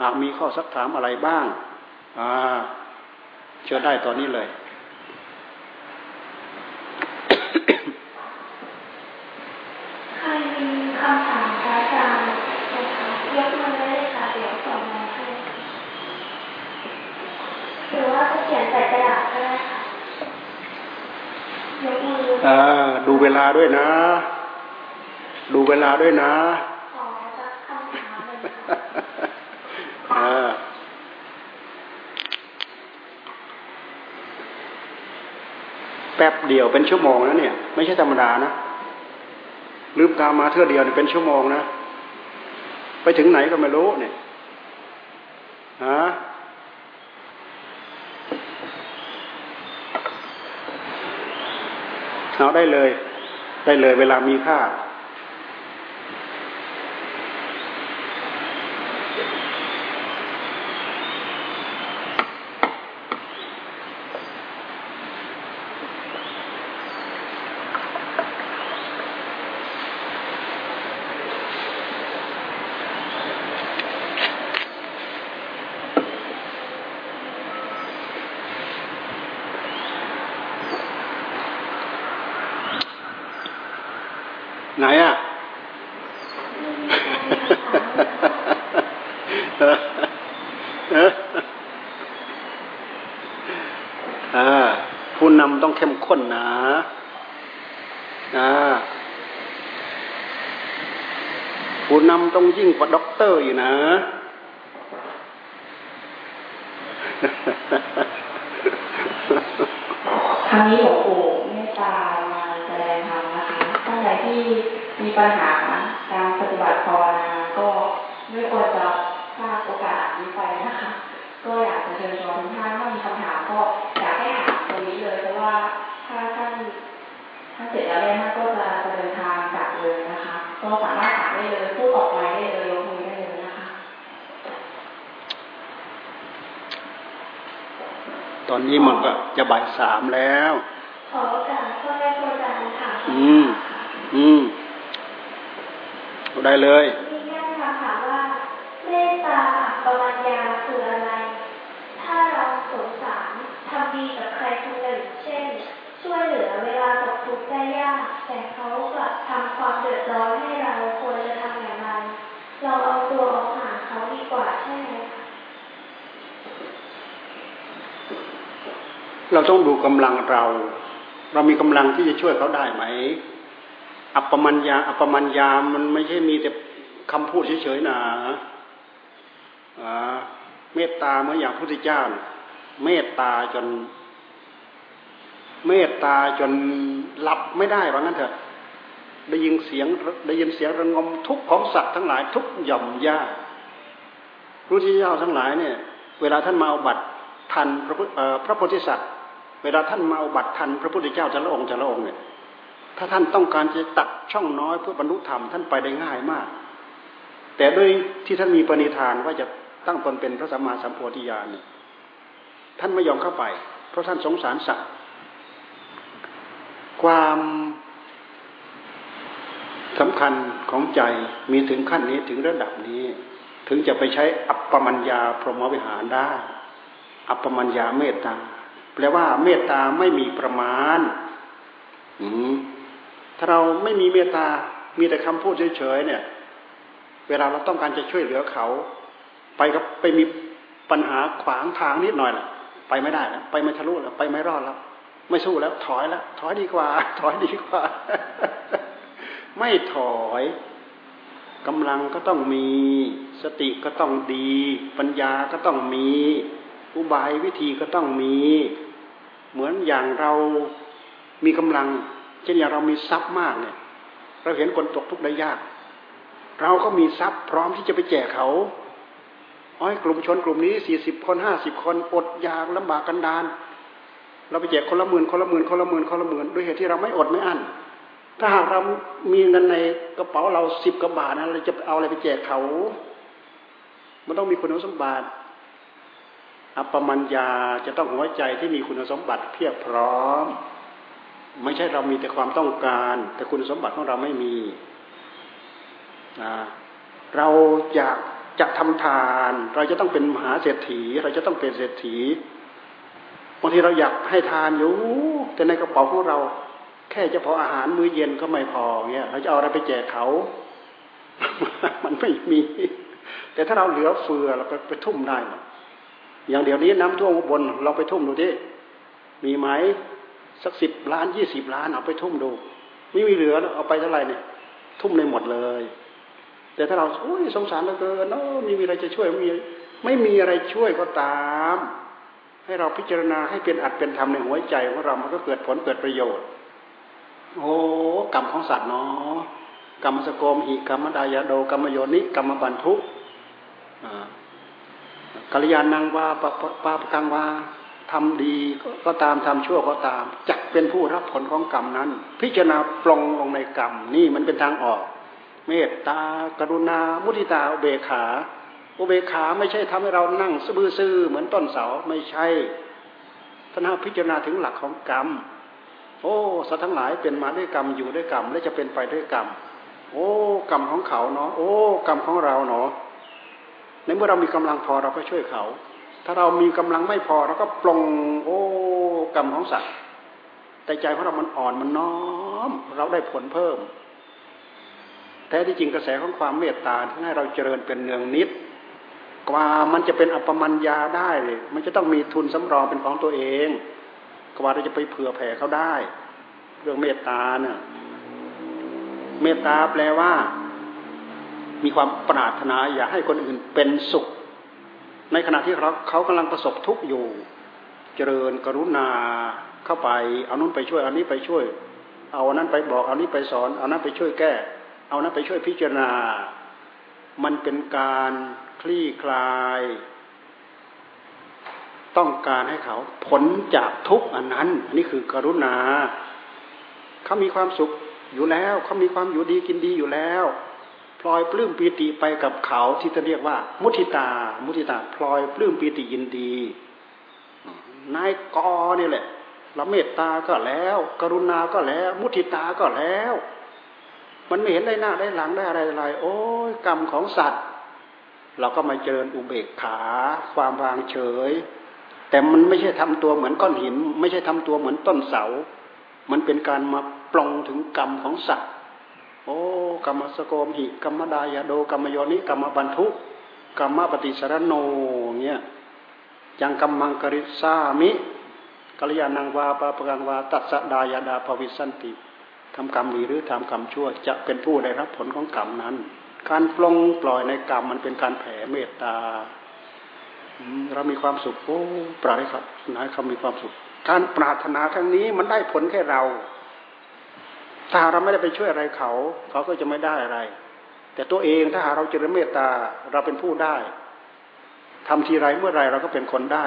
หากมีข้อสักถามอะไรบ้าง อ่า เชิญได้ตอนนี้เลยใครมีคำถามอาจารย์นะคะยกมือได้เลยค่ะเดี๋ยวส่งมาให้หรือว่าจะเขียนใส่กระดาษก็ได้ค่ะยกมืออ่าดูเวลาด้วยนะ ดูเวลาด้วยนะขอสักคำถามเลยอ่า แป๊บเดียวเป็นชั่วโมงนะเนี่ย ไม่ใช่ธรรมดานะลืมตามาเท่าเดียวเนี่ยเป็นชั่วโมงนะ ไปถึงไหนก็ไม่รู้เนี่ยฮะเอาได้เลย ได้เลยเวลามีค่าไหนอะผู้นำต้องเข้มข้นนะผู้นำ ต้องยิ่งกว่าด็อกเตอร์อยู่นะ ครั้งนี้หลวงปู่เมตตามาแสดงธรรมนะคะท่านใดที่มีปัญหาการปฏิบัติภาวนาก็ไม่ควรจะพลาดโอกาสนี้ไปนะคะ ก็อยากจะเชิญชวนทุกท่านถ้ามีคำถามก็อยากให้ถามตรงนี้เลยเพราะว่าถ้าท่านถ้าเสร็จแล้วเนี่ นะคะก็สามารถถามได้เลยพูดออกไปได้เลยยกมือได้เลยนะคะ ตอนนี้มันก็จะบ่ายสามแล้ว ขอโอกาสพ่อแม่ครูอาจารย์ค่ะ อืม อืมได้เลยมีแค่คำถามว่าเมตตาปรัญญาคืออะไร ถ้าเราสงสารทำดีกับใครคนหนึ่ง เช่น ช่วยเหลือเวลาตกทุกข์ได้ยากแต่เขากลับ ทำความเดือดร้อนให้เราควรจะทำอย่างไร เราเอาตัวออกห่างเขาดีกว่าใช่ไหมคะเราต้องดูกำลังเรา เรามีกำลังที่จะช่วยเขาได้ไหม อัปปมัญญา อัปปมัญญา มันไม่ใช่มีแต่คำพูดเฉยๆนะเมตตาเมื่ออย่างพระพุทธเจ้า เมตตาจน เมตตาจนหลับไม่ได้ว่างั้นเถอะ ได้ยินเสียงได้ยินเสียงระงมทุกของสัตว์ทั้งหลายทุกหย่อมย่าพระพุทธเจ้าทั้งหลายเนี่ยเวลาท่านมาอาบัตรทันพระพระโพธิสัตว์ เวลาท่านมาอาบัตรทันพระพุทธเจ้าจะละองค์จะละองค์เนี่ยถ้าท่านต้องการจะตัดช่องน้อยเพื่อบรรลุธรรมท่านไปได้ง่ายมาก แต่ด้วยที่ท่านมีปณิธานว่าจะตั้งตนเป็นพระสัมมาสัมโพธิญาณท่านไม่ยอมเข้าไป เพราะท่านสงสารสัตว์ความ สำคัญของใจมีถึงขั้นนี้ถึงระดับนี้ ถึงจะไปใช้อัปปมัญญาพรหมวิหารได้ อัปปมัญญาเมตตา แปลว่าเมตตาไม่มีประมาณถ้าเราไม่มีเมตตา มีแต่คำพูดเฉยๆเนี่ย เวลาเราต้องการจะช่วยเหลือเขา ไปกับไปมีปัญหาขวางทางนิดหน่อยแหละไปไม่ได้แล้วไปไม่ทะลุแล้วไปไม่รอดแล้วไม่สู้แล้ว ถอยแล้วถอยดีกว่า ถอยดีกว่า ไม่ถอยกำลังก็ต้องมี สติก็ต้องดี ปัญญาก็ต้องมี อุบายวิธีก็ต้องมี เหมือนอย่างเรามีกำลัง เช่นอย่างเรามีทรัพย์มากเนี่ย เราเห็นคนตกทุกข์ได้ยาก เราก็มีทรัพย์พร้อมที่จะไปแจกเขาอ้อยกลุ่มชนกลุ่มนี้สี่สิบคนห้าสิบคนอดอยากลำบากกันดาน เราไปแจกคนละหมื่นคนละหมื่นคนละหมื่นคนละหมื่นด้วยเหตุที่เราไม่อดไม่อั้น ถ้าหากเรามีเงินในกระเป๋าเราสิบกระบาทนะเราจะเอาอะไรไปแจกเขา มันต้องมีคุณสมบัติ อัปมัญญาจะต้องหัวใจที่มีคุณสมบัติเพียบพร้อม ไม่ใช่เรามีแต่ความต้องการ แต่คุณสมบัติของเราไม่มีเราอยากจะทำทาน เราจะต้องเป็นมหาเศรษฐี เราจะต้องเป็นเศรษฐีบางทีเราอยากให้ทานอยู่แต่ในกระเป๋าของเรา แค่จะพออาหารมื้อเย็นก็ไม่พอเงี้ยเราจะเอาอะไรไปแจกเขา มันไม่มี แต่ถ้าเราเหลือเฟือเราไปไปทุ่มได้หมดอย่างเดี๋ยวนี้น้ำท่วมบนเราไปทุ่มดูดิมีไหมสักสิบล้านยี่สิบล้านเอาไปทุ่มดู ไม่มีเหลือเอาไปเท่าไหร่เนี่ย ทุ่มในหมดเลย แต่ถ้าเราโอ้ยสงสารเหลือเกินเนาะไม่มีอะไรจะช่วยไม่มีไม่มีอะไรช่วยก็ตาม ให้เราพิจารณาให้เป็นอัดเป็นธรรมในหัวใจของเรามันก็เกิดผลเกิดประโยชน์ โอ้กรรมของสัตว์เนาะกรรมสโกมหิกรรมดายาโดกรรมโยนิกรรมบันทุกกัลยาณังว่าปะปะปะกังว่าทำดีก็ตามทำชั่วก็ตามจักเป็นผู้รับผลของกรรมนั้น พิจารณาปลงลงในกรรมนี่มันเป็นทางออก เมตตากรุณา มุทิตาอุเบกขาอุเบกขาไม่ใช่ทำให้เรานั่งซื่อเหมือนต้นเสาไม่ใช่ท่านพิจารณาถึงหลักของกรรม โอ้สัตว์ทั้งหลายเป็นมาด้วยกรรมอยู่ด้วยกรรมและจะเป็นไปด้วยกรรม โอ้กรรมของเขาเนาะโอ้กรรมของเราเนาะในเมื่อเรามีกำลังพอเราก็ช่วยเขา ถ้าเรามีกำลังไม่พอเราก็ปลงโอ้กรรมของสัตว์แต่ใจของเรามันอ่อนมันน้อม เราได้ผลเพิ่ม แท้ที่จริงกระแสของความเมตตาที่ให้เราเจริญเป็นเนืองนิด กว่ามันจะเป็นอัปมัญญาได้ มันจะต้องมีทุนสำรองเป็นของตัวเอง กว่าเราจะไปเผื่อแผ่เขาได้ เรื่องเมตตาเนี่ยเมตตาแปลว่า มีความปรารถนาอยากให้คนอื่นเป็นสุข ในขณะที่เขาเขากำลังประสบทุกข์อยู่ เจริญกรุณาเข้าไปเอานั้นไปช่วยเอานี้ไปช่วย เอานั้นไปบอกเอานี้ไปสอนเอานั้นไปช่วยแก้ เอานั้นไปช่วยพิจารณา มันเป็นการคลี่คลาย ต้องการให้เขาผลจากทุกอันนั้นอันนี้คือกรุณา เขามีความสุขอยู่แล้ว เขามีความอยู่ดีกินดีอยู่แล้วพลอยปลื้มปีติไปกับเขาที่จะเรียกว่า มุทิตา มุทิตาพลอยปลื้มปีติยินดี นายกอนี่แหละละเมตตาก็แล้ว กรุณาก็แล้ว มุทิตาก็แล้ว มันไม่เห็นได้หน้าได้หลังได้อะไรอะไรโอ้ยกรรมของสัตว์ เราก็มาเจริญอุเบกขา ความวางเฉย แต่มันไม่ใช่ทำตัวเหมือนก้อนหิน ไม่ใช่ทำตัวเหมือนต้นเสา มันเป็นการมาปลงถึงกรรมของสัตว์โอ้กรรมสโกมหิกรรมดายาโดกรรมโยนิกรรมบันทุกรรมปฏิสารโนเนี่ยยังกรรมังกริสามิกัลยาณังวาปะปะกังวาตัดสดายาดาภวิสันติทำกรรมดีหรือทำกรรมชั่ว จะเป็นผู้ได้รับผลของกรรมนั้น การปลงปล่อยในกรรมมันเป็นการแผ่เมตตา เรามีความสุขโอ้ปราให้ครับนายเขามีความสุข การปรารถนาครั้งนี้มันได้ผลแค่เรา ถ้าเราไม่ได้ไปช่วยอะไรเขา เขาก็จะไม่ได้อะไร แต่ตัวเองถ้าหาเราเจริญเมตตาเราเป็นผู้ได้ทำทีไรเมื่อไรเราก็เป็นคนได้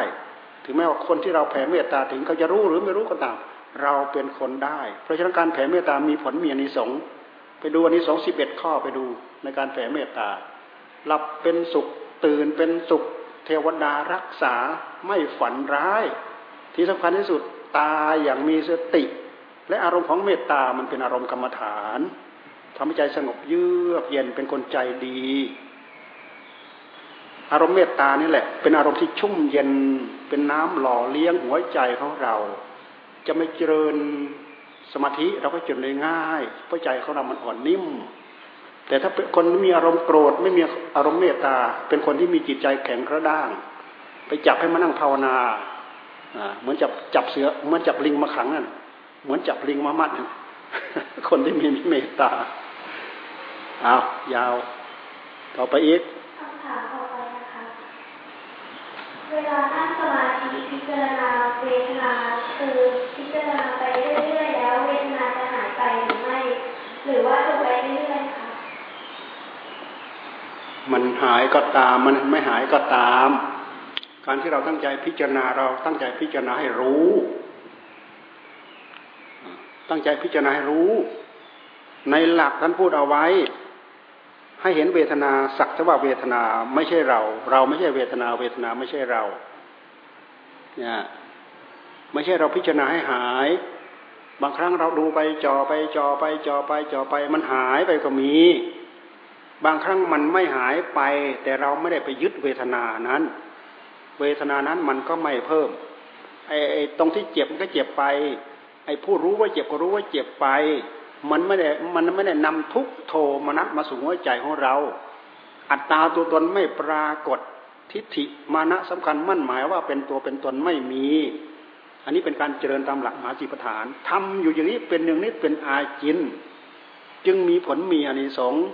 ถึงแม้ว่าคนที่เราแผ่เมตตาถึงเขาจะรู้หรือไม่รู้ก็ตามเราเป็นคนได้ เพราะฉะนั้นการแผ่เมตตามีผลมีอนิสงส์ไปดูอนิสงส์สิบเอ็ดข้อไปดูในการแผ่เมตตาหลับเป็นสุขตื่นเป็นสุข เทวดารักษาไม่ฝันร้าย ที่สำคัญที่สุดตาอย่างมีสติ และอารมณ์ของเมตตามันเป็นอารมณ์กรรมฐานทำให้ใจสงบเยือกเย็นเป็นคนใจดี อารมณ์เมตตานี่แหละ เป็นอารมณ์ที่ชุ่มเย็นเป็นน้ำหล่อเลี้ยงหัวใจของเรา จะไม่เจริญสมาธิเราก็จนได้ง่ายเพราะใจของเรามันอ่อนนิ่ม แต่ถ้าเป็นคนมีอารมณ์โกรธไม่มีอารมณ์เมตตา เป็นคนที่มีจิตใจแข็งกระด้าง ไปจับให้มานั่งภาวนาเหมือนจับจับเสือเหมือนจับลิงมาขังนั่นเหมือนจับลิงมามัดคนที่มีเมตตาเอายาว ต่อไปอีกคำถามต่อไปนะคะเวลานั่งสมาธิพิจารณาเวทนาคือพิจารณาไปเรื่อยๆแล้วเวทนาจะหายไปหรือไม่ หรือว่าจะไปเรื่อยๆคะ มันหายก็ตาม มันไม่หายก็ตาม การที่เราตั้งใจพิจารณาเราตั้งใจพิจารณาให้รู้ ตั้งใจพิจารณาให้รู้ ในหลักท่านพูดเอาไว้ ให้เห็นเวทนาสักแต่ว่าเวทนาไม่ใช่เรา เราไม่ใช่เวทนาเวทนาไม่ใช่เราเนี่ยไม่ใช่เราพิจารณาให้หาย บางครั้งเราดูไปจ่อไปจ่อไปจ่อไปจ่อไปมันหายไปก็มี บางครั้งมันไม่หายไป แต่เราไม่ได้ไปยึดเวทนานั้น เวทนานั้นมันก็ไม่เพิ่มไอ้ตรงที่เจ็บมันก็เจ็บไป ไอ้ผู้รู้ว่าเจ็บก็รู้ว่าเจ็บไป มันไม่ได้มันไม่ได้นำทุกโทมนัสมาสู่หัวใจของเรา อัตตาตัวตนไม่ปรากฏทิฏฐิมานะสำคัญมั่นหมายว่าเป็นตัวเป็นตนไม่มี อันนี้เป็นการเจริญตามหลักมหาสีปฐานทำอยู่อย่างนี้เป็นอย่างนี้เป็นอาจิน จึงมีผลมีอานิสงส์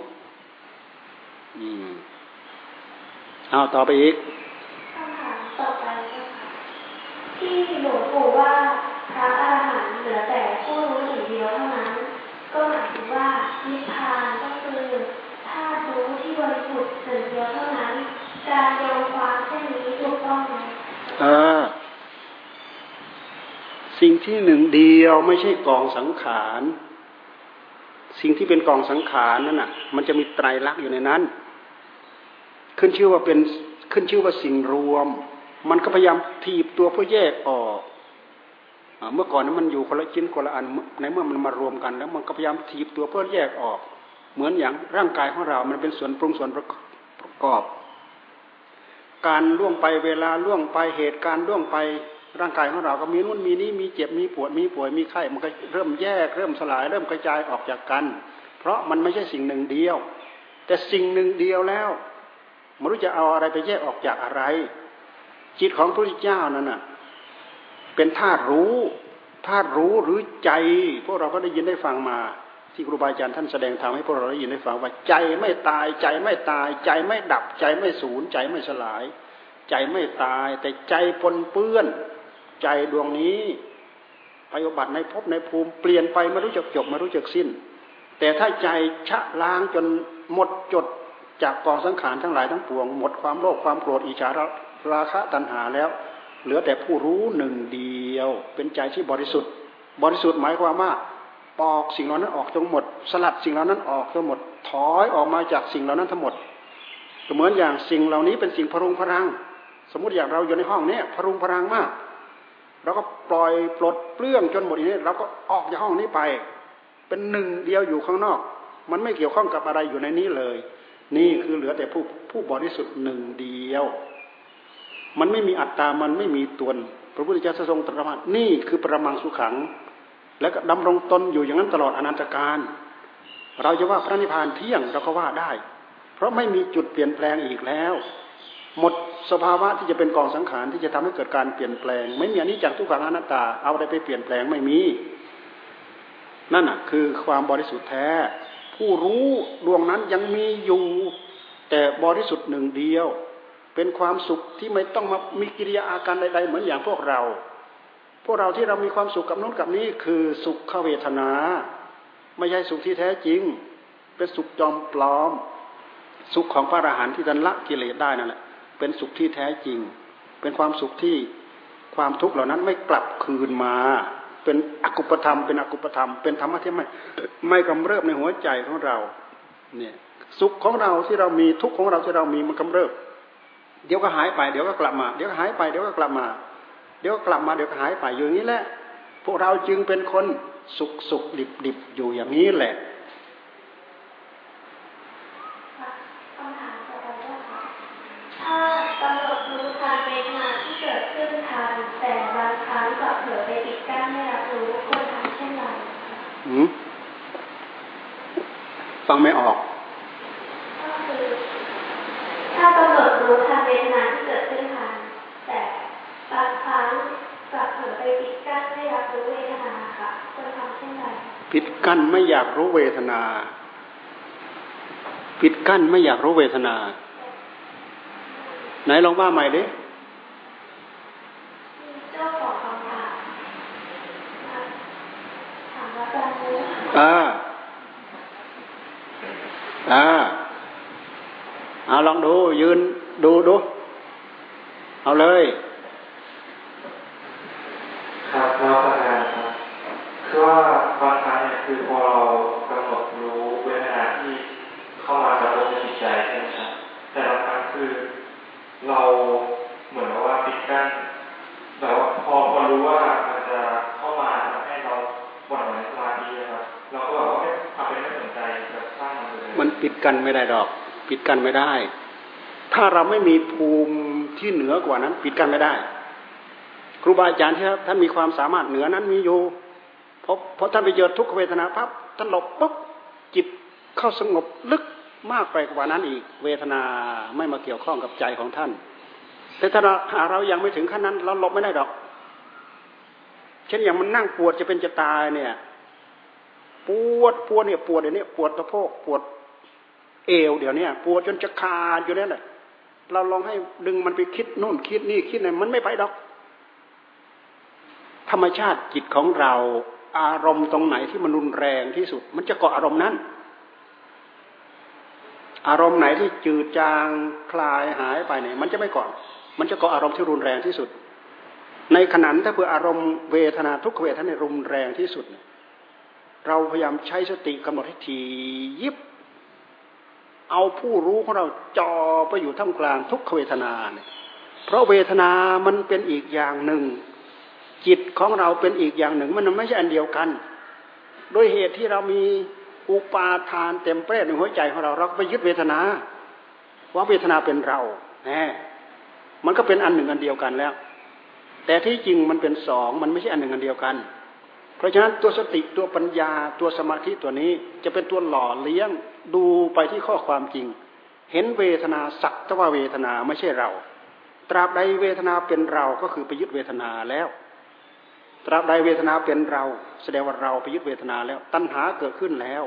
เอาต่อไปอีกคำถามต่อไปที่หลวงปู่ว่าพระอรหันต์เหลือแต่ผู้รู้หนึ่งเดียวเท่านั้น ก็หมายถึงว่านิพพานก็คือธาตุรู้ที่บริสุทธิ์หนึ่งเดียวเท่านั้น การโยงความเช่นนี้ถูกต้องไหมเออสิ่งที่หนึ่งเดียวไม่ใช่กองสังขาร สิ่งที่เป็นกองสังขารนั่นน่ะ มันจะมีไตรลักษณ์อยู่ในนั้น ขึ้นชื่อว่าเป็นขึ้นชื่อว่าสิ่งรวม มันก็พยายามทีบตัวเพื่อแยกออกเมื่อก่อนนั้นมันอยู่คนละชิ้นคนละอันในเมื่อมันมารวมกัน แล้วมันก็พยายามทีบตัวเพื่อแยกออก เหมือนอย่างร่างกายของเรา มันเป็นส่วนปรุงส่วนประกอบ การล่วงไปเวลาล่วงไปเหตุการณ์ล่วงไปร่างกายของเราก็มีนู่นมีนี้มีเจ็บมีปวดมีป่วยมีไข้มันก็เริ่มแยก เริ่มสลาย เริ่มกระจายออกจากกัน เพราะมันไม่ใช่สิ่งหนึ่งเดียว แต่สิ่งหนึ่งเดียวแล้ว ไม่รู้จะเอาอะไรไปแยกออกจากอะไร จิตของพระพุทธเจ้านั่นน่ะ เป็นธาตุรู้ธาตุรู้หรือใจ พวกเราก็ได้ยินได้ฟังมา ที่ครูบาอาจารย์ท่านแสดงธรรมให้พวกเราได้ยินได้ฟังว่าใจไม่ตาย ใจไม่ตาย ใจไม่ดับ ใจไม่สูญใจไม่สลาย ใจไม่ตาย แต่ใจปนเปื้อน ใจดวงนี้ไปอบัติในภพในภูมิเปลี่ยนไปไม่รู้จักจบไม่รู้จักสิ้น แต่ถ้าใจชะล้างจนหมดจด จากกองสังขารทั้งหลายทั้งปวง หมดความโลภความโกรธอิจฉาราคะตัณหาแล้ว เหลือแต่ผู้รู้หนึ่งเดียว เป็นใจที่บริสุทธิ์ บริสุทธิ์หมายความว่าปอกสิ่งเหล่านั้นออกทั้งหมด สลัดสิ่งเหล่านั้นออกทั้งหมด ถอยออกมาจากสิ่งเหล่านั้นทั้งหมดเหมือนอย่างสิ่งเหล่านี้เป็นสิ่งพรุงพรัง สมมติอย่างเราอยู่ในห้องนี้พรุงพรังมากเราก็ปล่อยปลดเปลื้องจนหมดนี้เราก็ออกจากห้องนี้ไป เป็นหนึ่งเดียวอยู่ข้างนอก มันไม่เกี่ยวข้องกับอะไรอยู่ในนี้เลย นี่คือเหลือแต่ผู้ผู้บริสุทธิ์หนึ่งเดียว มันไม่มีอัตตา มันไม่มีตน พระพุทธเจ้าทรงตรัสว่านี่คือประมังสุขัง และก็ดำรงตนอยู่อย่างนั้นตลอดอนันตการ เราจะว่าพระนิพพานเที่ยงเราก็ว่าได้ เพราะไม่มีจุดเปลี่ยนแปลงอีกแล้ว หมดสภาวะที่จะเป็นกองสังขารที่จะทำให้เกิดการเปลี่ยนแปลง ไม่มีอันนี้จากทุกขังอนัตตา เอาอะไรไปเปลี่ยนแปลงไม่มี นั่นน่ะคือความบริสุทธิ์แท้ ผู้รู้ดวงนั้นยังมีอยู่ แต่บริสุทธิ์หนึ่งเดียว เป็นความสุขที่ไม่ต้องมามีกิริยาอาการใดๆ เหมือนอย่างพวกเรา พวกเราที่เรามีความสุขกับนู้นกับนี้คือสุขเวทนา ไม่ใช่สุขที่แท้จริง เป็นสุขจอมปลอม สุขของพระอรหันต์ที่ท่านละกิเลสได้นั่นแหละเป็นสุขที่แท้จริง เป็นความสุขที่ความทุกข์เหล่านั้นไม่กลับคืนมา เป็นอกุปธรรม เป็นอกุปธรรม เป็นธรรมะที่ไม่ไม่กำเริบในหัวใจของเรา เนี่ย สุขของเราที่เรามีทุกข์ของเราที่เรามีมันกำเริบ เดี๋ยวก็หายไป เดี๋ยวก็กลับมา เดี๋ยวก็หายไป เดี๋ยวก็กลับมา เดี๋ยวก็กลับมา เดี๋ยวก็หายไป อยู่นี้แหละ พวกเราจึงเป็นคนสุขสุขดิบดิบอยู่อย่างนี้แหละถ้ากำหนดรู้ทันเวทนาที่เกิดขึ้นทันแต่บางครั้งกับเผลอไปปิดกั้นไม่รับรู้ควรทำเช่นไรอืม ฟังไม่ออกก็คือถ้ากำหนดรู้ทันเวทนาที่เกิดขึ้นทันแต่บางครั้งกับเผลอไปปิดกั้นไม่รับรู้เวทนาค่ะควรทำเช่นไรปิดกั้นไม่อยากรู้เวทนา ปิดกั้นไม่อยากรู้เวทนา ไหนลองว่าใหม่ดิเจ้าของคำถามถามว่าการรู้อ่าอ่าเอา ลองดู ยืนดูดู เอาเลยครับแล้วประการครับคือว่าบางครั้งเนี่ยคือพอเรากำหนดรู้เวทนาที่เข้ามากระทบในจิตใจใช่ไหมครับแต่บางครั้งคือเราเหมือนว่าปิดกั้นแต่ว่าพอพอรู้ว่ามันจะเข้ามาทำให้เราหวั่นไหวสมาธินะครับเราก็แบบว่าไม่ทำเป็นไม่สนใจจะสร้างมันเลยมันปิปิดกันไม่ได้ดอก ปิดกันไม่ได้ ถ้าเราไม่มีภูมิที่เหนือกว่านั้น ปิดกันไม่ได้ ครูบาอาจารย์ที่ท่านมีความสามารถเหนือนั้นมีอยู่เพราะเพราะท่านไปเจอทุกขเวทนาปั๊บท่านหลบปุ๊บจิตเข้าสงบลึกมากไปกว่านั้นอีกเวทนาไม่มาเกี่ยวข้องกับใจของท่าน แต่ถ้าเราเรายังไม่ถึงขั้นนั้น เราหลบไม่ได้ดอก เช่นอย่างมันนั่งปวดจะเป็นจะตายเนี่ย ปวดปวดเนี่ยปวดเดี๋ยวนี้ปวดตะโพกปวด เอวเดี๋ยวนี้ปวดจนจะขาดอยู่เนี่ยแหละเราลองให้ดึงมันไปคิดนู่นคิดนี่คิดนี่มันไม่ไปดอก ธรรมชาติจิตของเรา อารมณ์ตรงไหนที่มันรุนแรงที่สุด มันจะเกาะอารมณ์นั้น อารมณ์ไหนที่จืดจางคลายหายไปเนี่ยมันจะไม่เกาะมันจะเกาะอารมณ์ที่รุนแรงที่สุด ในขณะถ้าเพื่ออารมณ์เวทนาทุกเวทนารุนแรงที่สุด เราพยายามใช้สติกำหนดให้ทียิบ เอาผู้รู้ของเราจอไปอยู่ท่ามกลางทุกขเวทนาเนี่ยเพราะเวทนามันเป็นอีกอย่างหนึ่ง จิตของเราเป็นอีกอย่างหนึ่ง มันไม่ใช่อันเดียวกัน โดยเหตุที่เรามีอุปาทานเต็มเปรตในหัวใจของเราเราไปยึดเวทนา ว่าเวทนาเป็นเราแหมมันก็เป็นอันหนึ่งอันเดียวกันแล้ว แต่ที่จริงมันเป็นสองมันไม่ใช่อันหนึ่งอันเดียวกัน เพราะฉะนั้นตัวสติตัวปัญญาตัวสมาธิตัวนี้จะเป็นตัวหล่อเลี้ยงดูไปที่ข้อความจริง เห็นเวทนาสักตว่าเวทนาไม่ใช่เรา ตราบใดเวทนาเป็นเราก็คือไปยึดเวทนาแล้ว ตราบใดเวทนาเป็นเรา แสดงว่าเราไปยึดเวทนาแล้ว ตัณหาเกิดขึ้นแล้ว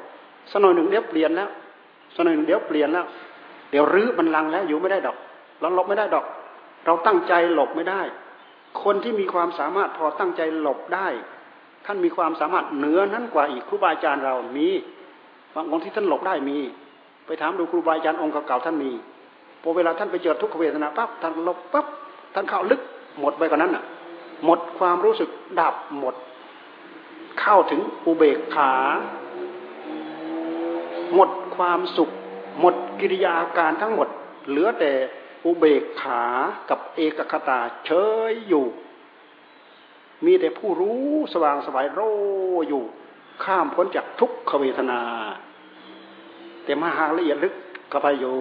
สนอยหนึ่งเดี๋ยวเปลี่ยนแล้วสนอยหนึ่งเดี๋ยวเปลี่ยนแล้ว เดี๋ยวรื้อบันลังแล้วอยู่ไม่ได้ดอกเราหลบไม่ได้ดอก เราตั้งใจหลบไม่ได้ คนที่มีความสามารถพอตั้งใจหลบได้ ท่านมีความสามารถเหนือนั้นกว่าอีกครูบาอาจารย์เรามีบางองค์ที่ท่านหลบได้มี ไปถามดูครูบาอาจารย์องค์เก่าๆท่านมีพอเวลาท่านไปเจอทุกขเวทนาปั๊บท่านหลบปั๊บท่านเข้าลึกหมดไปกว่านั้นอะ หมดความรู้สึกดับหมด เข้าถึงอุเบกขา หมดความสุข หมดกิริยาอาการทั้งหมด เหลือแต่อุเบกขากับเอกคตาเฉยอยู่ มีแต่ผู้รู้สว่างสบายโรอยู่ ข้ามพ้นจากทุกขเวทนา แต่มาหาละเอียดลึกเข้าไปอยู่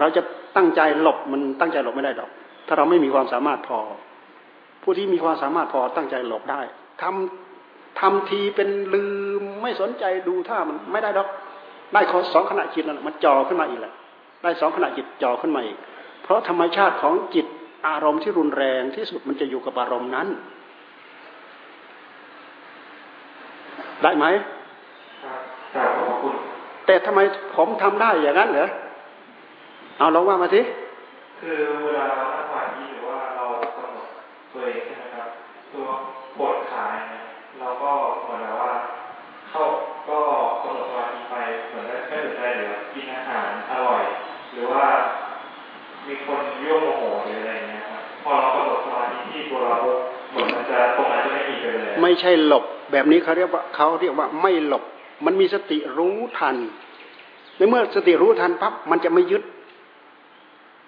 เราจะตั้งใจหลบมันตั้งใจหลบไม่ได้ดอก ถ้าเราไม่มีความสามารถพอ ผู้ที่มีความสามารถพอตั้งใจหลบได้ทำทำทีเป็นลืมไม่สนใจดูท่ามันไม่ได้ดอก ได้ขอสองขณะจิตนั่นมันจ่อขึ้นมาอีกแหละได้สองขณะจิตจ่อขึ้นมาอีก เพราะธรรมชาติของจิต อารมณ์ที่รุนแรงที่สุดมันจะอยู่กับอารมณ์นั้น ได้ไหมครับขอบคุณแต่ทำไมผมทำได้อย่างนั้นเหรอเอาลองว่ามาสิคือเวลาเรานั่งสมาธิหรือว่าเราตัวเองใช่ไหมครับตัวปวดขาเนี่ยเราก็เหมือนแบบว่า เข้าก็กำหนดสมาธิไปเหมือนไม่สนใจหรือกินอาหารอร่อย หรือว่า มีคนยั่วโมโหหรืออะไรเงี้ยครับพอเรากำหนดสมาธิที่ตัวเราเหมือนมันจะตรงนั้นจะไม่มีเลย ไม่ใช่หลบ แบบนี้เขาเรียกว่าเขาเรียกว่าไม่หลบ มันมีสติรู้ทัน ในเมื่อสติรู้ทันปั๊บมันจะไม่ยึด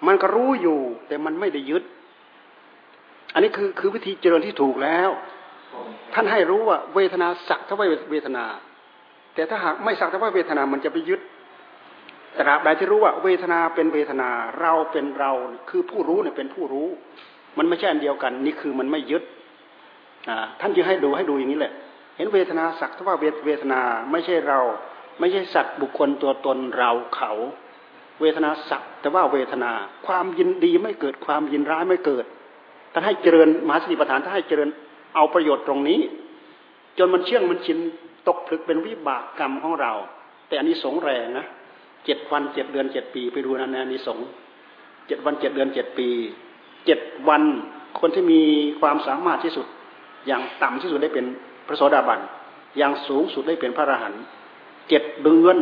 มันก็รู้อยู่ แต่มันไม่ได้ยึด อันนี้คือคือวิธีเจริญที่ถูกแล้ว ท่านให้รู้ว่าเวทนาสักเท่าไเวทนา แต่ถ้าหากไม่สักเท่าเวทนา มันจะไปยึด ตราบใดที่รู้ว่าเวทนาเป็นเวทนาเราเป็นเราคือผู้รู้เนี่ยเป็นผู้รู้ มันไม่ใช่อันเดียวกัน นี่คือมันไม่ยึดท่านจึงให้ดูให้ดูอย่างนี้แหละ เห็นเวทนาสักเท่าเวทนาไม่ใช่เรา ไม่ใช่สัตว์บุคคลตัวตนเราเขา เวทนาสักแต่ว่าเวทนา ความยินดีไม่เกิดความยินร้ายไม่เกิดถ้าให้เจริญมหาสติปัฏฐานถ้าให้เจริญเอาประโยชน์ตรงนี้ จนมันเชื่องมันชินตกผลึกเป็นวิบากกรรมของเรา แต่อันนี้สงแรงนะ เจ็ดวันเจ็ดเดือนเจ็ดปี ไปดูนะอันนี้สงเจ็ดวันเจ็ดเดือนเจ็ดปีเจ็ดวันคนที่มีความสามารถที่สุด อย่างต่ำที่สุดได้เป็นพระโสดาบันอย่างสูงสุดได้เป็นพระอรหันต์เจ็ดเดือน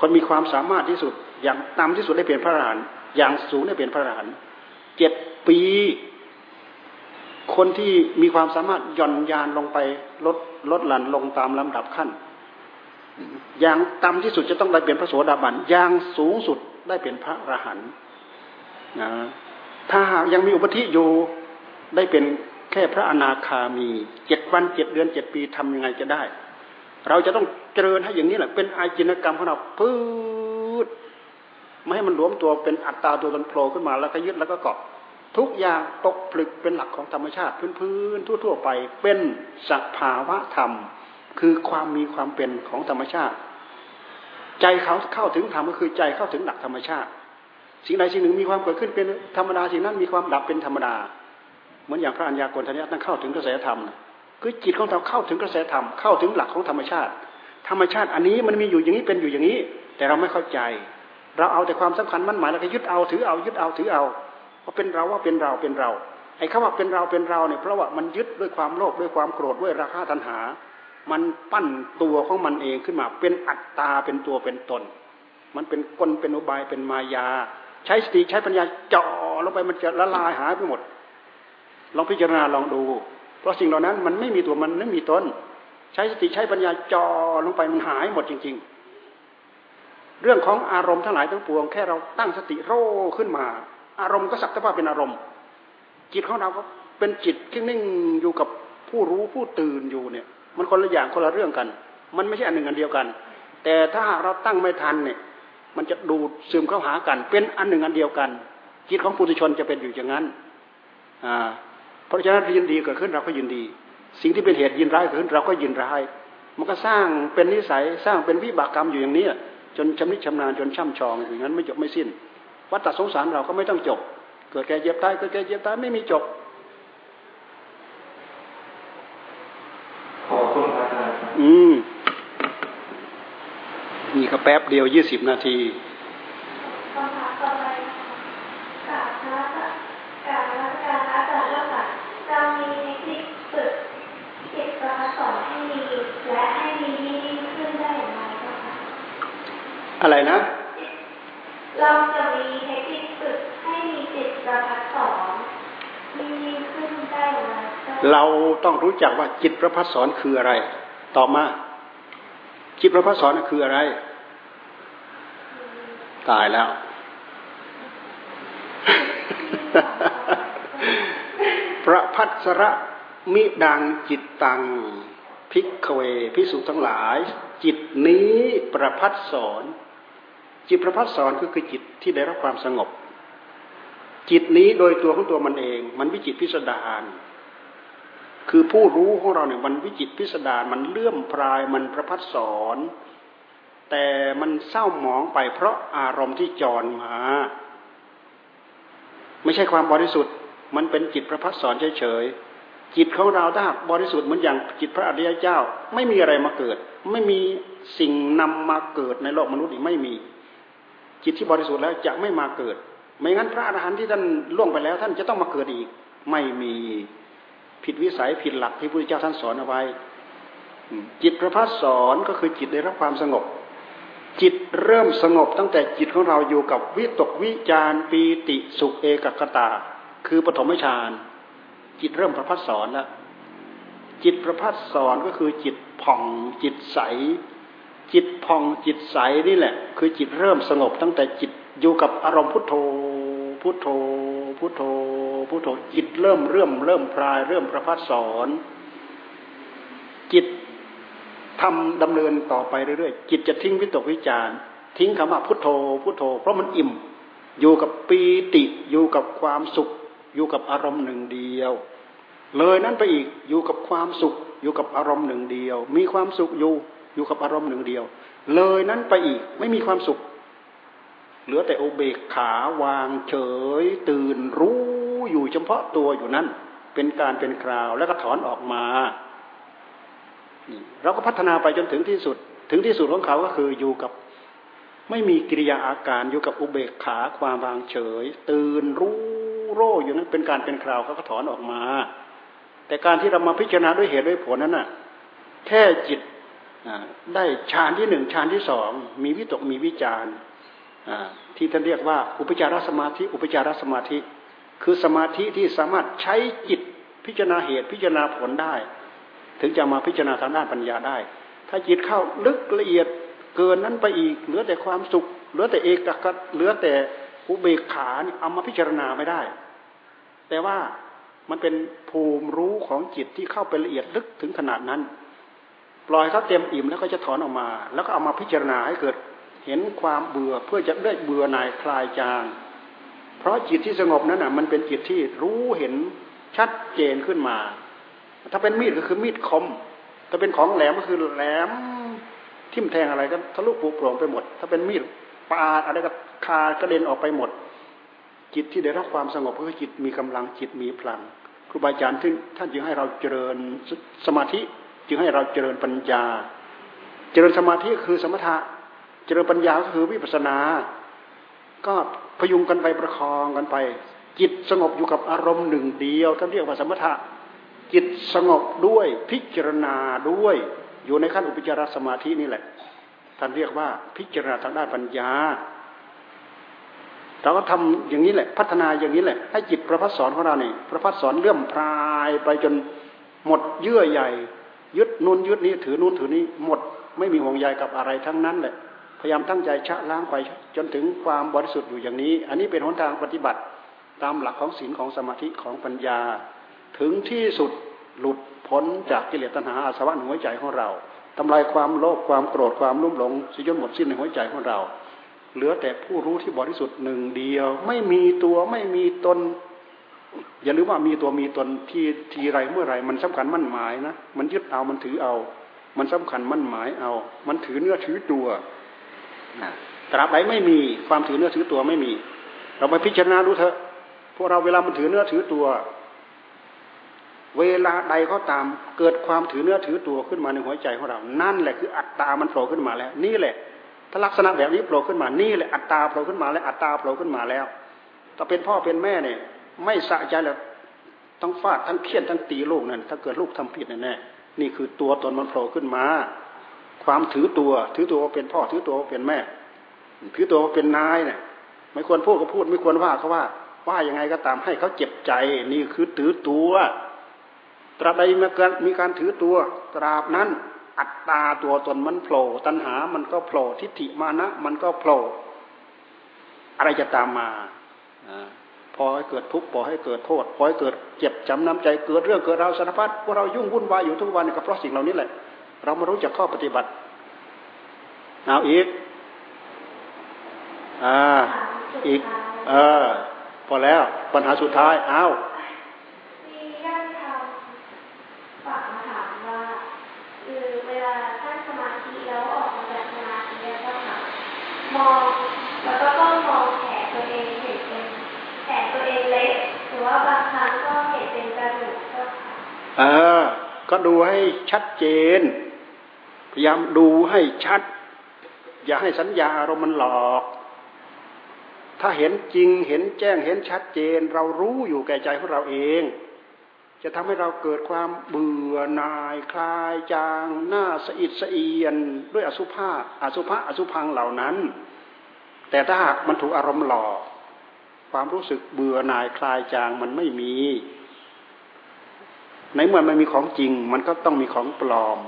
คนมีความสามารถที่สุด อย่างต่ำที่สุดได้เป็นพระอรหันต์อย่างสูงได้เป็นพระอรหันต์เจ็ดปี คนที่มีความสามารถหย่อนยานลงไปลดลดหลั่นลงตามลำดับขั้น อย่างต่ำที่สุดจะต้องได้เป็นพระโสดาบันอย่างสูงสุดได้เป็นพระอรหันต์นะถ้าหากยังมีอุปธิอยู่ได้เป็นแค่พระอนาคามีเจ็ดวันเจ็ดเดือนเจ็ดปีทำยังไงจะได้ เราจะต้องเจริญให้อย่างนี้แหละเป็นอาจินกรรมของเราพืดไม่ให้มันหลวมตัวเป็นอัตตาตัวตนโผล่ขึ้นมาแล้วก็ยึดแล้วก็เกาะทุกอย่างตกผลึกเป็นหลักของธรรมชาติพื้นๆทั่ว ๆ ไปเป็นสภาวะธรรม คือความมีความเป็นของธรรมชาติ ใจเขาเข้าถึงธรรมก็คือใจเข้าถึงหลักธรรมชาติ สิ่งใดสิ่งหนึ่งมีความเกิดขึ้นเป็นธรรมดาสิ่งนั้นมีความดับเป็นธรรมดา เหมือนอย่างพระัญญากรทัญญาตั้งเข้าถึงกระแสธรรมคือจิตของเราเข้าถึงกระแสธรรมเข้าถึงหลักของธรรมชาติ ธรรมชาติอันนี้มันมีอยู่อย่างนี้เป็นอยู่อย่างนี้ แต่เราไม่เข้าใจ เราเอาแต่ความสำคัญมั่นหมายแล้วก็ยึดเอาถือเอายึดเอาถือเอาว่าเป็นเราว่าเป็นเราเป็นเราไอ้คำว่าเป็นเราเป็นเราเนี่ยเพราะว่ามันยึดด้วยความโลภด้วยความโกรธด้วยราคะตัณหา มันปั้นตัวของมันเองขึ้นมาเป็นอัตตาเป็นตัวเป็นตน มันเป็นกลเป็นอุบายเป็นมายา ใช้สติใช้ปัญญาเจาะลงไปมันจะละลายหายไปหมด ลองพิจารณาลองดู เพราะสิ่งเหล่านั้นมันไม่มีตัวมันไม่มีตนใช้สติใช้ปัญญาจอลงไปมันหายหมดจริง ๆ เรื่องของอารมณ์ทั้งหลายทั้งปวงแค่เราตั้งสติโร่ขึ้นมา อารมณ์ก็สักแต่ว่าเป็นอารมณ์ จิตของเราก็เป็นจิตที่นิ่งอยู่กับผู้รู้ผู้ตื่นอยู่เนี่ย มันคนละอย่างคนละเรื่องกัน มันไม่ใช่อันหนึ่งอันเดียวกัน แต่ถ้าเราตั้งไม่ทันเนี่ยมันจะดูดซึมเข้าหากัน เป็นอันหนึ่งอันเดียวกันจิตของปุถุชนจะเป็นอยู่อย่างนั้นอ่าเพราะฉะนั้นยินดีเกิดขึ้นเราก็ยินดี สิ่งที่เป็นเหตุยินร้ายเกิดขึ้นเราก็ยินร้าย มันก็สร้างเป็นนิสัยสร้างเป็นวิบากกรรมอยู่อย่างนี้จนชำนิชำนาญจนช่ำชองอย่างนั้นไม่จบไม่สิ้นวัฏสงสารเราก็ไม่ต้องจบ เกิดแก่เจ็บตายเกิดแก่เจ็บตายไม่มีจบ ขอบคุณอาจารย์อืมนี่ก็แป๊บเดียวยี่สิบนาทีอะไรนะ เราจะมีเทคนิคฝึกให้มีจิตประพัดสอนมีขึ้นได้ไหมเราต้องรู้จักว่าจิตประพัดสอนคืออะไรตอบมา จิตประพัดสอนคืออะไร ตายแล้ว พระพัสระมิดังจิตตังพิกเวพิสุทั้งหลาย จิตนี้ประพัดสอนจิตประพัดสอนก็คือจิตที่ได้รับความสงบ จิตนี้โดยตัวของตัวมันเอง มันวิจิตพิสดารคือผู้รู้ของเราเนี่ยมันวิจิตพิสดารมันเลื่อมพรายมันประพัดสอน แต่มันเศร้าหมองไปเพราะอารมณ์ที่จรมา ไม่ใช่ความบริสุทธิ์ มันเป็นจิตประพัดสอนเฉยๆจิตของเราถ้าบริสุทธิ์เหมือนอย่างจิตพระอริยเจ้า ไม่มีอะไรมาเกิด ไม่มีสิ่งนำมาเกิดในโลกมนุษย์อีกไม่มี จิตที่บริสุทธิ์แล้วจะไม่มาเกิด ไม่งั้นพระอรหันต์ที่ท่านล่วงไปแล้ว ท่านจะต้องมาเกิดอีก ไม่มีผิดวิสัยผิดหลักที่พระพุทธเจ้าท่านสอนเอาไว้จิตพระพัฒสอนก็คือจิตได้รับความสงบ จิตเริ่มสงบตั้งแต่จิตของเราอยู่กับวิตกวิจารปีติสุขเอกกตา คือปฐมฌานจิตเริ่มพระพัฒสอนแล้วจิตพระพัฒสอนก็คือจิตผ่องจิตใส จิตพองจิตใสนี่แหละ คือจิตเริ่มสงบตั้งแต่จิตอยู่กับอารมณ์พุทโธ พุทโธ พุทโธ พุทโธ จิตเริ่มเริ่มเริ่มพลาย เริ่มประพัดสอน ทำดำเนินต่อไปเรื่อยๆจิตจะทิ้งวิตกวิจารทิ้งคำว่าพุทโธพุทโธ เพราะมันอิ่ม อยู่กับปีติอยู่กับความสุข อยู่กับอารมณ์หนึ่งเดียว เลยนั้นไปอีกอยู่กับความสุข อยู่กับอารมณ์หนึ่งเดียว มีความสุขอยู่อยู่กับอารมณ์หนึ่งเดียว เลยนั้นไปอีกไม่มีความสุข เหลือแต่โอเบกขาวางเฉย ตื่นรู้อยู่เฉพาะตัวอยู่นั้น เป็นการเป็นคราวแล้วก็ถอนออกมา เราก็พัฒนาไปจนถึงที่สุด ถึงที่สุดของเขาก็คืออยู่กับไม่มีกิริยาอาการอยู่กับอุเบกขาความวางเฉย ตื่นรู้โรอยู่นั้นเป็นการเป็นคราวเขาก็ถอนออกมา แต่การที่เรามาพิจารณาด้วยเหตุด้วยผลนั้นน่ะแค่จิตได้ฌานที่หนึ่งฌานที่สองมีวิตกมีวิจารที่ท่านเรียกว่าอุปจารสมาธิ อุปจารสมาธิ คือสมาธิที่สามารถใช้จิตพิจารณาเหตุพิจารณาผลได้ ถึงจะมาพิจารณาทางด้านปัญญาได้ ถ้าจิตเข้าลึกละเอียดเกินนั้นไปอีก เหลือแต่ความสุข เหลือแต่เอกกัตเหลือแต่อุเบกขาเอามาพิจารณาไม่ได้ แต่ว่ามันเป็นภูมิรู้ของจิตที่เข้าไปละเอียดลึกถึงขนาดนั้น ปล่อยเขาเต็มอิ่มแล้วก็จะถอนออกมา แล้วก็เอามาพิจารณาให้เกิด เห็นความเบื่อเพื่อจะได้เบื่อหน่ายคลายจาง เพราะจิตที่สงบนั้นอะ มันเป็นจิตที่รู้เห็นชัดเจนขึ้นมา ถ้าเป็นมีดก็คือมีดคม ถ้าเป็นของแหลมก็คือแหลม ทิ่มแทงอะไรก็ทะลุปุโปร่งไปหมด ถ้าเป็นมีดปาดอะไรก็คากระเด็นออกไปหมด จิตที่ได้รับความสงบก็คือจิตมีกำลังจิตมีพลัง ครูบาอาจารย์ท่านจึงให้เราเจริญสมาธิจึงให้เราเจริญปัญญา เจริญสมาธิคือสมถะ เจริญปัญญาก็คือวิปัสนา ก็พยุงกันไปประคองกันไป จิตสงบอยู่กับอารมณ์หนึ่งเดียวท่านเรียกว่าสมถะ จิตสงบด้วยพิจารณาด้วย อยู่ในขั้นอุปจารสมาธินี่แหละ ท่านเรียกว่าพิจารณาทางด้านปัญญาเราก็ทำอย่างนี้แหละ พัฒนาอย่างนี้แหละ ให้จิตประพัฒสอนของเราเนี่ยประพัฒสอนเลื่อมพรายไปจนหมดเยื่อใหญ่ ยึดนู่นยึดนี้ถือนู่นถือนี้หมดไม่มีห่วงใยกับอะไรทั้งนั้นแหละพยายามตั้งใจชะล้างไป จนถึงความบริสุทธิ์อยู่อย่างนี้ อันนี้เป็นหนทางปฏิบัติตามหลักของศีลของสมาธิของปัญญา ถึงที่สุดหลุดพ้นจากกิเลสตัณหาอาสวะในหัวใจของเราทำลายความโลภความโกรธความรุ่มหลงสิยนหมดสิ้นในหัวใจของเรา เหลือแต่ผู้รู้ที่บริสุทธิ์หนึ่งเดียว ไม่มีตัวไม่มีตน อย่าลืมว่ามีตัวมีตนที่ทีไรเมื่อไรมันสำคัญมั่นหมายนะมันยึดเอามันถือเอา มันสำคัญมั่นหมายเอา มันถือเนื้อถือตัวตราบใดไม่มีความถือเนื้อถือตัวไม่มี เราไปพิจารณาดูเถอะพวกเราเวลามันถือเนื้อถือตัว เวลาใดก็ตามเกิดความถือเนื้อถือตัวขึ้นมาในหัวใจของเรา นั่นแหละคืออัตตามันโผล่ขึ้นมาแล้ว นี่แหละ ถ้าลักษณะแบบนี้โผล่ขึ้นมา นี่แหละอัตตาโผล่ขึ้นมาแล้วอัตตาโผล่ขึ้นมาแล้วถ้าเป็นพ่อเป็นแม่เนี่ย ไม่สะใจแล้วต้องฟาดทั้งเคียนทั้งตีลูกนั่นถ้าเกิดลูกทำผิดแน่ๆนี่คือตัวตนมันโผล่ขึ้นมา ความถือตัว ถือตัวว่าเป็นพ่อถือตัวว่าเป็นแม่ ถือตัวว่าเป็นนายเนี่ยไม่ควรพูดก็พูดไม่ควรว่าเขาว่า ว่ายังไงก็ตามให้เขาเจ็บใจ นี่คือถือตัว ตราบใดมีการมีการถือตัว ตราบนั้นอัตตาตัวตนมันโผล่ตัณหามันก็โผล่ทิฏฐิมานะมันก็โผล่อะไรจะตามมาพอให้เกิดทุกข์พอให้เกิดโทษพอให้เกิดเจ็บจำน้ำใจเกิดเรื่องเกิดราวสารพัดพวกเรายุ่งวุ่นวายอยู่ทุกวันก็เพราะสิ่งเหล่านี้แหละ เรามารู้จักข้อปฏิบัติเอาอีกอ่าอีกเออพอแล้วปัญหาสุดท้ายเอามีญาติธรรมฝากมาถามว่าคือเวลาท่านสมาธิแล้วออกมาจากสมาธิแล้วก็ค่ะ มองแล้วก็ต้องมองแผลตัวเองเห็นเป็นแขนตัวเองเล็กหรือว่าบางครั้งก็เห็นเป็นกระดูกก็ค่ะเออ ก็ดูให้ชัดเจน พยายามดูให้ชัด อย่าให้สัญญาอารมณ์มันหลอก ถ้าเห็นจริงเห็นแจ้งเห็นชัดเจน เรารู้อยู่แก่ใจของเราเอง จะทำให้เราเกิดความเบื่อหน่ายคลายจางหน้าสะอิดสะเอียนด้วยอสุภะอสุภะอสุพังเหล่านั้น แต่ถ้าหากมันถูกอารมณ์หลอกความรู้สึกเบื่อหน่ายคลายจางมันไม่มี ในเมื่อมันมีของจริง มันก็ต้องมีของปลอม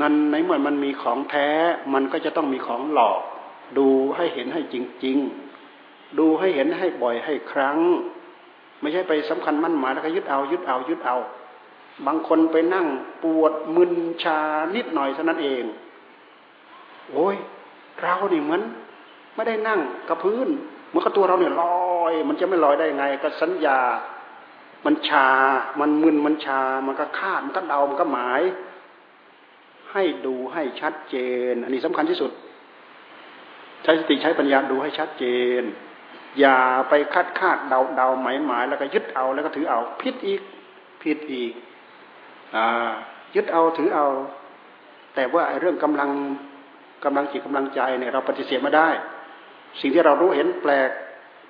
นั้นในเมื่อมันมีของแท้ มันก็จะต้องมีของหลอก ดูให้เห็นให้จริง ๆ ดูให้เห็นให้บ่อยให้ครั้ง ไม่ใช่ไปสำคัญมั่นหมายแล้วก็ยึดเอายึดเอายึดเอา บางคนไปนั่งปวดมึนชานิดหน่อยเท่านั้นเอง โอ้ยเราเนี่เหมือนไม่ได้นั่งกับพื้นเมื่อตัวเราเนี่ยลอย มันจะไม่ลอยได้ไง ก็สัญญา มันชา มันมึนมันชา มันก็คาดมันก็เดามันก็หมาย ให้ดูให้ชัดเจน อันนี้สำคัญที่สุด ใช้สติใช้ปัญญาดูให้ชัดเจน อย่าไปคาดคาดเดาเดาหมายหมายแล้วก็ยึดเอาแล้วก็ถือเอาผิดอีกผิดอีกอ่ายึดเอาถือเอา แต่ว่าไอ้เรื่องกำลังกำลังจิตกำลังใจเนี่ยเราปฏิเสธไม่ได้ สิ่งที่เรารู้เห็นแปลก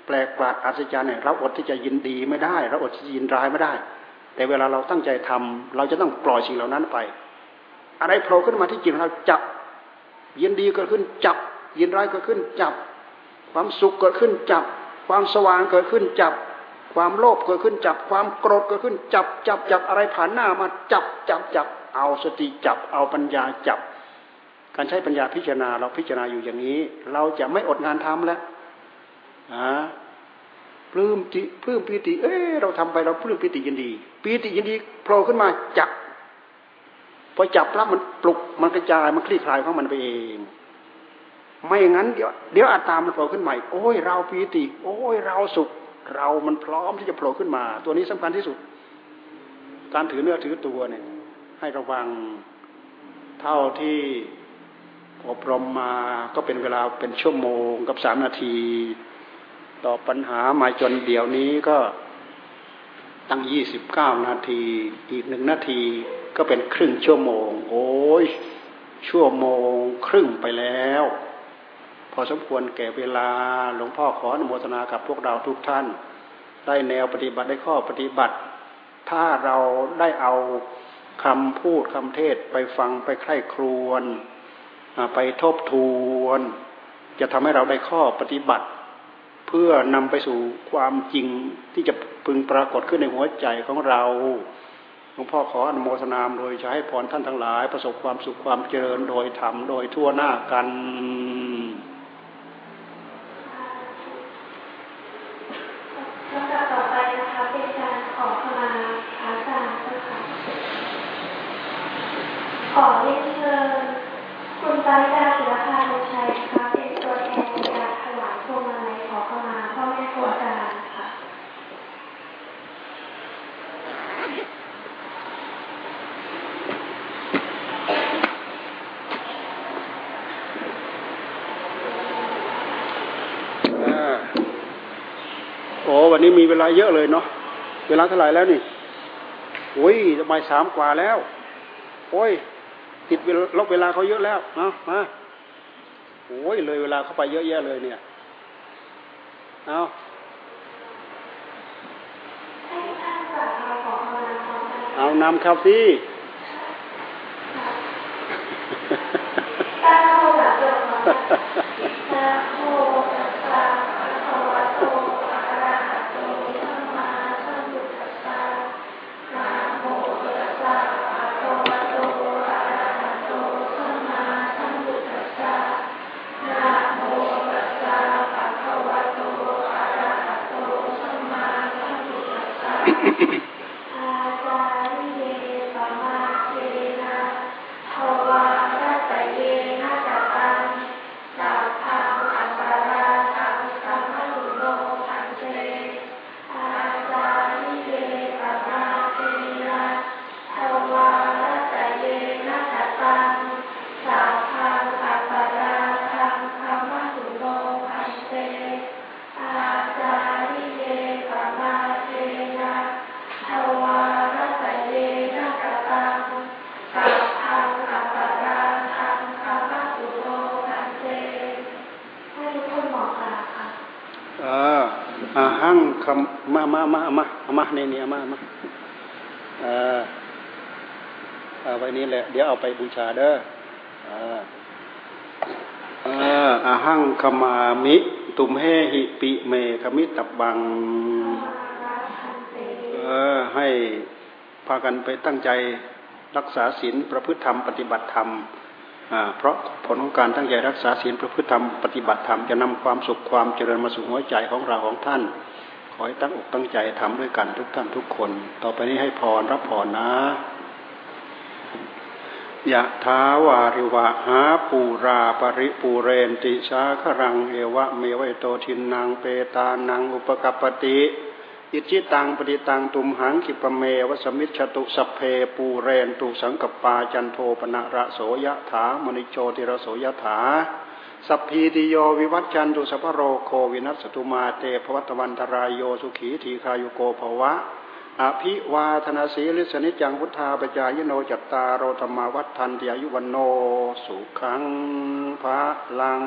แปลกประหลาดอัศจรรย์เนี่ยเราอดที่จะยินดีไม่ได้ เราอดที่จะยินร้ายไม่ได้ แต่เวลาเราตั้งใจทำเราจะต้องปล่อยสิ่งเหล่านั้นไป อะไรโผล่ขึ้นมาที่จิตเราจับยินดีกิดขึ้นจับยินร้ายกิดขึ้นจับ ความสุขเกิดขึ้นจับ ความสว่างเกิดขึ้นจับ ความโลภเกิดขึ้นจับ ความโกรธเกิดขึ้นจับจับจับอะไรผ่านหน้ามาจับจับจับเอาสติจับเอาปัญญาจับ การใช้ปัญญาพิจารณาเราพิจารณาอยู่อย่างนี้ เราจะไม่อดงานทำแล้วอ่าปลื้มติปลื้มปีติ เอ้เราทำไปเราปลื้มปีติยินดีปีติยินดีโผล่ขึ้นมาจับพอพอจับแล้วมันปลุกมันกระจายมันคลี่คลายของมันไปเอง ไม่งั้นเดี๋ยวเดี๋ยวอาตามันโผล่ขึ้นใหม่ โอ้ยเราปีติ โอ้ยเราสุข เรามันพร้อมที่จะโผล่ขึ้นมา ตัวนี้สำคัญที่สุด การถือเนื้อถือตัวเนี่ย ให้ระวังเท่าที่อบรมมาก็เป็นเวลาเป็นชั่วโมงกับสามนาที ต่อปัญหามาจนเดี๋ยวนี้ก็ตั้งยี่สิบเก้านาที อีกหนึ่งนาทีก็เป็นครึ่งชั่วโมง โอ้ยชั่วโมงครึ่งไปแล้ว พอสมควรแก่เวลาหลวงพ่อขออนุโมทนากับพวกเราทุกท่าน ได้แนวปฏิบัติได้ข้อปฏิบัติ ถ้าเราได้เอาคำพูดคำเทศไปฟังไปใคร่ครวนไปทบทวน จะทำให้เราได้ข้อปฏิบัติ เพื่อนำไปสู่ความจริงที่จะพึงปรากฏขึ้นในหัวใจของเราหลวงพ่อขออนุโมทนามโดยจะให้พรท่านทั้งหลาย ประสบความสุขความเจริญโดยธรรมโดยทั่วหน้ากัน ลำดับต่อไปนะคะเป็นการขอขมาพระอาจารย์นะคะขอเรียนเชิญคุณปาริดาศิลปาลงชัยนะคะเป็นตัวแทนในการถวายพวงมาลัยขอขมาพ่อแม่ครูอาจารย์ค่ะโอ้วันนี้มี เวลาเยอะเลยเนาะเวลาเท่าไหร่แล้วนี่โอ้ยจะบ่ายสามกว่าแล้ว โอ้ย ติดลบเวลาเขาเยอะแล้วเนาะมาโอ้ยเลยเวลาเข้าไปเยอะแยะเลยเนี่ยเอาเอานำครับสิ มามามามามาเนี่ยเนี่ยมามาเออเอาไว้นี้แหละ เดี๋ยวเอาไปบูชาเด้อเออเอออาหังคมามิ ตุมเฮหิปิเมคมิตับบัง เออ ให้พากันไปตั้งใจรักษาศีลประพฤติธรรม ปฏิบัติธรรมเพราะผลของการตั้งใจรักษาศีลประพฤติธรรมปฏิบัติธรรมจะนำความสุขความเจริญมาสู่หัวใจของเราของท่าน ขอให้ตั้งอกตั้งใจทำด้วยกันทุกท่านทุกคน ต่อไปนี้ให้พรรับพรนะยะถาวาริวะหาปูรา ปะริปูเรนติสาคะรังเอวะเมวะ อิโตทินนังเปตานังอุปะกัปปะติ อิจฉิตังปัตถิตังตุมหังขิปปะเมวะ สะมิชฌะตุสัพเพปูเรนตุสังกัปปาจันโทปัณณะระโสยะถา มะณิโชติระโสยะถา สัพพีติโยวิวัตจันตุสัพโรโควินัสตุมาเตภวัตวันตรายโยสุขีทีคายุโกภวะอภิวาธนาสีลิสนิจังพุทธาปจายโนจัตตาโรธรรมาวัฏทันติอายุวันโนสุขังพระลัง